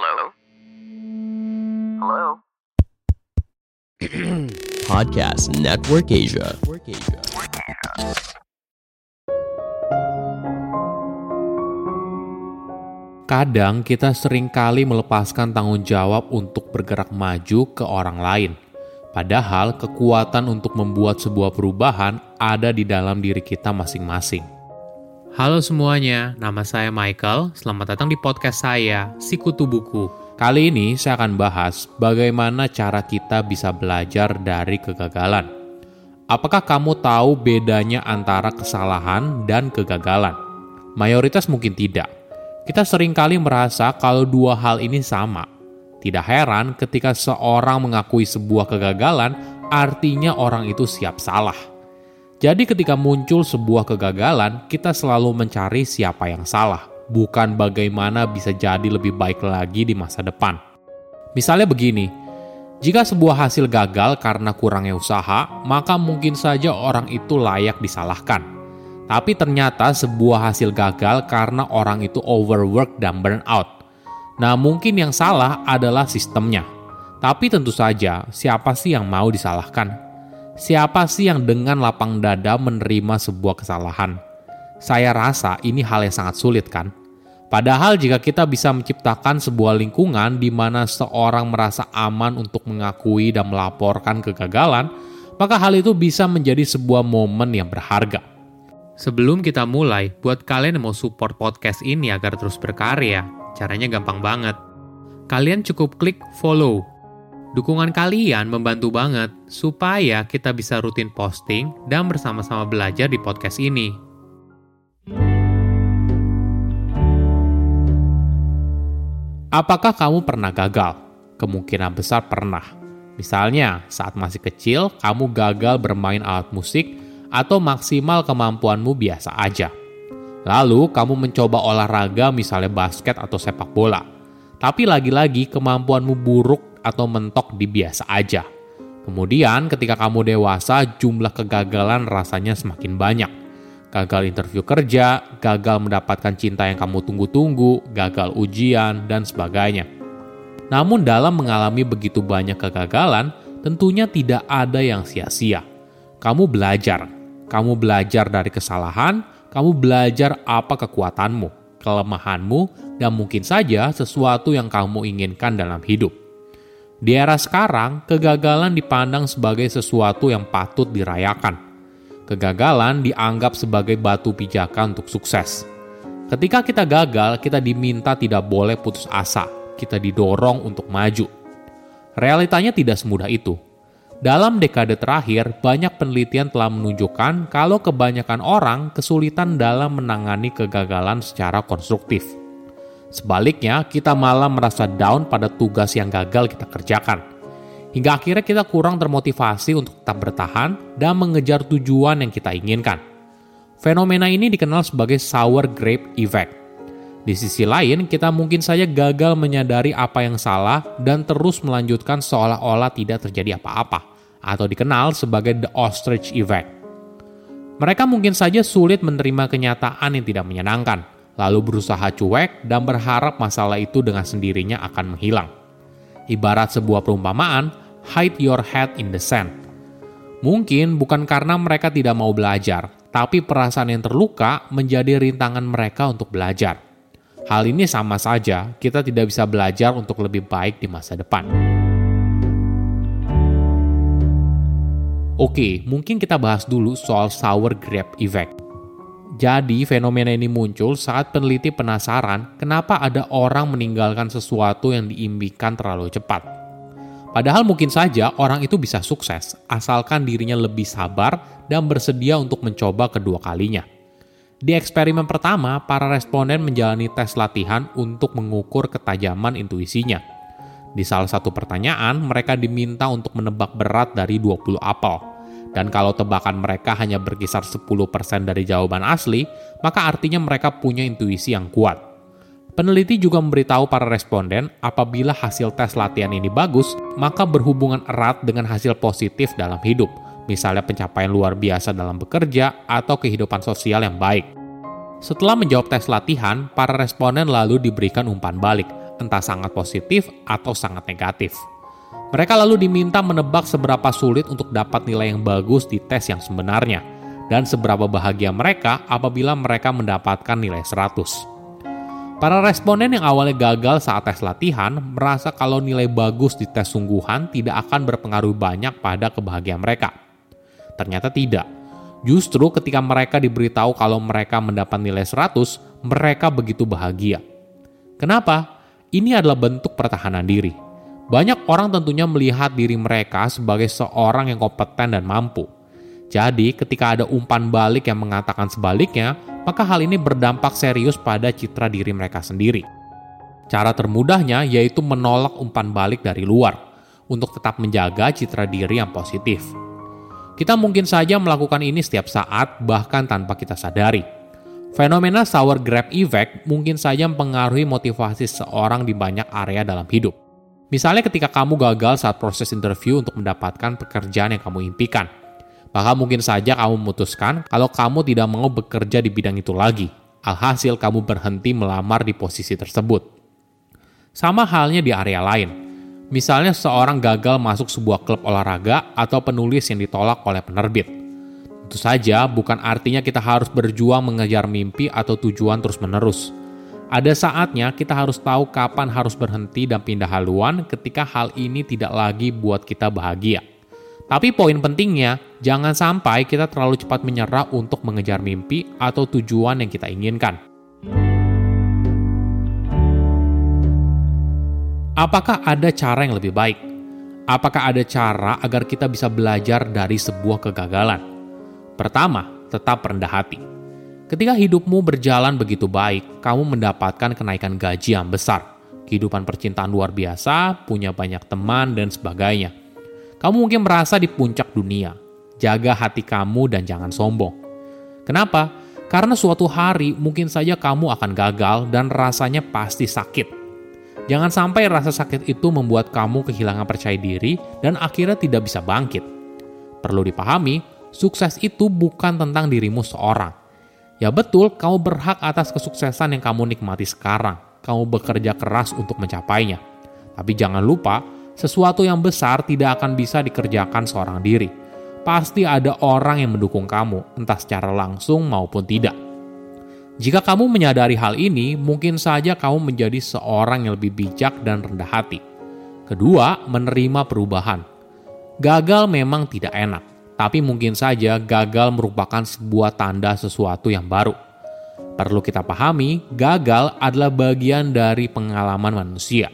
Hello? Hello? Podcast Network Asia. Kadang kita sering kali melepaskan tanggung jawab untuk bergerak maju ke orang lain. Padahal kekuatan untuk membuat sebuah perubahan ada di dalam diri kita masing-masing. Halo semuanya, nama saya Michael. Selamat datang di podcast saya, Sikutu Buku. Kali ini saya akan bahas bagaimana cara kita bisa belajar dari kegagalan. Apakah kamu tahu bedanya antara kesalahan dan kegagalan? Mayoritas mungkin tidak. Kita sering kali merasa kalau dua hal ini sama. Tidak heran ketika seorang mengakui sebuah kegagalan, artinya orang itu siap salah. Jadi ketika muncul sebuah kegagalan, kita selalu mencari siapa yang salah, bukan bagaimana bisa jadi lebih baik lagi di masa depan. Misalnya begini, jika sebuah hasil gagal karena kurangnya usaha, maka mungkin saja orang itu layak disalahkan. Tapi ternyata sebuah hasil gagal karena orang itu overwork dan burnout. Nah, mungkin yang salah adalah sistemnya. Tapi tentu saja, siapa sih yang mau disalahkan? Siapa sih yang dengan lapang dada menerima sebuah kesalahan? Saya rasa ini hal yang sangat sulit kan? Padahal jika kita bisa menciptakan sebuah lingkungan di mana seorang merasa aman untuk mengakui dan melaporkan kegagalan, maka hal itu bisa menjadi sebuah momen yang berharga. Sebelum kita mulai, buat kalian yang mau support podcast ini agar terus berkarya, caranya gampang banget. Kalian cukup klik follow. Dukungan kalian membantu banget supaya kita bisa rutin posting dan bersama-sama belajar di podcast ini. Apakah kamu pernah gagal? Kemungkinan besar pernah. Misalnya, saat masih kecil, kamu gagal bermain alat musik atau maksimal kemampuanmu biasa aja. Lalu, kamu mencoba olahraga misalnya basket atau sepak bola. Tapi lagi-lagi kemampuanmu buruk atau mentok di biasa aja. Kemudian, ketika kamu dewasa, jumlah kegagalan rasanya semakin banyak gagal interview kerja, gagal mendapatkan cinta yang kamu tunggu-tunggu, gagal ujian, dan sebagainya. Namun, dalam mengalami begitu banyak kegagalan, tentunya tidak ada yang sia-sia. Kamu belajar, kamu belajar dari kesalahan, kamu belajar apa kekuatanmu, kelemahanmu, dan mungkin saja sesuatu yang kamu inginkan dalam hidup. Di era sekarang, kegagalan dipandang sebagai sesuatu yang patut dirayakan Kegagalan dianggap sebagai batu pijakan untuk sukses. Ketika kita gagal, kita diminta tidak boleh putus asa. Kita didorong untuk maju. Realitanya tidak semudah itu. Dalam dekade terakhir, banyak penelitian telah menunjukkan kalau kebanyakan orang kesulitan dalam menangani kegagalan secara konstruktif. Sebaliknya, kita malah merasa down pada tugas yang gagal kita kerjakan hingga akhirnya kita kurang termotivasi untuk tetap bertahan dan mengejar tujuan yang kita inginkan. Fenomena ini dikenal sebagai sour grape effect. Di sisi lain, kita mungkin saja gagal menyadari apa yang salah dan terus melanjutkan seolah-olah tidak terjadi apa-apa, atau dikenal sebagai the ostrich effect. Mereka mungkin saja sulit menerima kenyataan yang tidak menyenangkan, lalu berusaha cuek dan berharap masalah itu dengan sendirinya akan menghilang. Ibarat sebuah perumpamaan, hide your head in the sand. Mungkin bukan karena mereka tidak mau belajar, tapi perasaan yang terluka menjadi rintangan mereka untuk belajar. Hal ini sama saja, kita tidak bisa belajar untuk lebih baik di masa depan. Oke, mungkin kita bahas dulu soal sour grape effect. Jadi, fenomena ini muncul saat peneliti penasaran kenapa ada orang meninggalkan sesuatu yang diimpikan terlalu cepat. Padahal mungkin saja orang itu bisa sukses, asalkan dirinya lebih sabar dan bersedia untuk mencoba kedua kalinya. Di eksperimen pertama, para responden menjalani tes latihan untuk mengukur ketajaman intuisinya. Di salah satu pertanyaan, mereka diminta untuk menebak berat dari 20 apel. Dan kalau tebakan mereka hanya berkisar 10% dari jawaban asli, maka artinya mereka punya intuisi yang kuat. Peneliti juga memberitahu para responden apabila hasil tes latihan ini bagus, maka berhubungan erat dengan hasil positif dalam hidup, misalnya pencapaian luar biasa dalam bekerja atau kehidupan sosial yang baik. Setelah menjawab tes latihan, para responden lalu diberikan umpan balik. entah sangat positif atau sangat negatif. Mereka lalu diminta menebak seberapa sulit untuk dapat nilai yang bagus di tes yang sebenarnya, dan seberapa bahagia mereka apabila mereka mendapatkan nilai 100. Para responden yang awalnya gagal saat tes latihan merasa kalau nilai bagus di tes sungguhan tidak akan berpengaruh banyak pada kebahagiaan mereka. Ternyata tidak. Justru ketika mereka diberitahu kalau mereka mendapat nilai 100, mereka begitu bahagia. Kenapa? Ini adalah bentuk pertahanan diri. Banyak orang tentunya melihat diri mereka sebagai seorang yang kompeten dan mampu. Jadi, ketika ada umpan balik yang mengatakan sebaliknya, maka hal ini berdampak serius pada citra diri mereka sendiri. Cara termudahnya yaitu menolak umpan balik dari luar untuk tetap menjaga citra diri yang positif. Kita mungkin saja melakukan ini setiap saat, bahkan tanpa kita sadari. Fenomena sour grab effect mungkin saja mempengaruhi motivasi seorang di banyak area dalam hidup. Misalnya ketika kamu gagal saat proses interview untuk mendapatkan pekerjaan yang kamu impikan. Bahkan mungkin saja kamu memutuskan kalau kamu tidak mau bekerja di bidang itu lagi. Alhasil kamu berhenti melamar di posisi tersebut. Sama halnya di area lain Misalnya seorang gagal masuk sebuah klub olahraga atau penulis yang ditolak oleh penerbit. Tentu saja bukan artinya kita harus berjuang mengejar mimpi atau tujuan terus-menerus. Ada saatnya kita harus tahu kapan harus berhenti dan pindah haluan ketika hal ini tidak lagi buat kita bahagia. Tapi poin pentingnya, jangan sampai kita terlalu cepat menyerah untuk mengejar mimpi atau tujuan yang kita inginkan. Apakah ada cara yang lebih baik? Apakah ada cara agar kita bisa belajar dari sebuah kegagalan? Pertama, tetap rendah hati. Ketika hidupmu berjalan begitu baik, kamu mendapatkan kenaikan gaji yang besar, kehidupan percintaan luar biasa, punya banyak teman, dan sebagainya. Kamu mungkin merasa di puncak dunia. Jaga hati kamu dan jangan sombong. Kenapa? Karena suatu hari mungkin saja kamu akan gagal dan rasanya pasti sakit Jangan sampai rasa sakit itu membuat kamu kehilangan percaya diri dan akhirnya tidak bisa bangkit. Perlu dipahami, sukses itu bukan tentang dirimu seorang. Ya betul, kamu berhak atas kesuksesan yang kamu nikmati sekarang. Kamu bekerja keras untuk mencapainya. Tapi jangan lupa, sesuatu yang besar tidak akan bisa dikerjakan seorang diri. Pasti ada orang yang mendukung kamu, entah secara langsung maupun tidak. Jika kamu menyadari hal ini, mungkin saja kamu menjadi seorang yang lebih bijak dan rendah hati. Kedua, menerima perubahan. Gagal memang tidak enak, tapi mungkin saja gagal merupakan sebuah tanda sesuatu yang baru. Perlu kita pahami, gagal adalah bagian dari pengalaman manusia.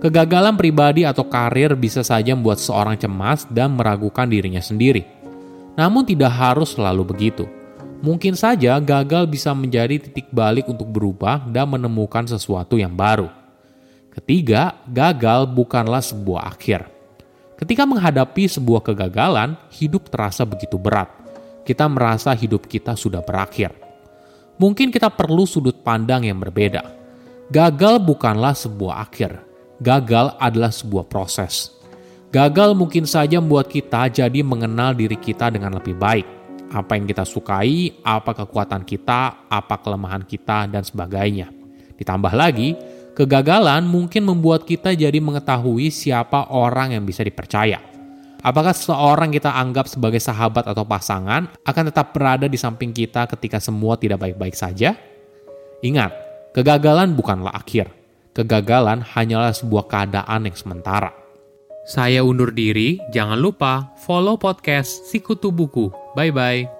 Kegagalan pribadi atau karir bisa saja membuat seorang cemas dan meragukan dirinya sendiri. Namun, tidak harus selalu begitu mungkin saja gagal bisa menjadi titik balik untuk berubah dan menemukan sesuatu yang baru. Ketiga, gagal bukanlah sebuah akhir. Ketika menghadapi sebuah kegagalan, hidup terasa begitu berat. Kita merasa hidup kita sudah berakhir. Mungkin kita perlu sudut pandang yang berbeda. Gagal bukanlah sebuah akhir. Gagal adalah sebuah proses. Gagal mungkin saja membuat kita jadi mengenal diri kita dengan lebih baik apa yang kita sukai, apa kekuatan kita, apa kelemahan kita, dan sebagainya. Ditambah lagi, kegagalan mungkin membuat kita jadi mengetahui siapa orang yang bisa dipercaya. Apakah seseorang kita anggap sebagai sahabat atau pasangan akan tetap berada di samping kita ketika semua tidak baik-baik saja? Ingat, kegagalan bukanlah akhir. Kegagalan hanyalah sebuah keadaan yang sementara. Saya undur diri, jangan lupa follow podcast Sikutu Buku. Bye-bye.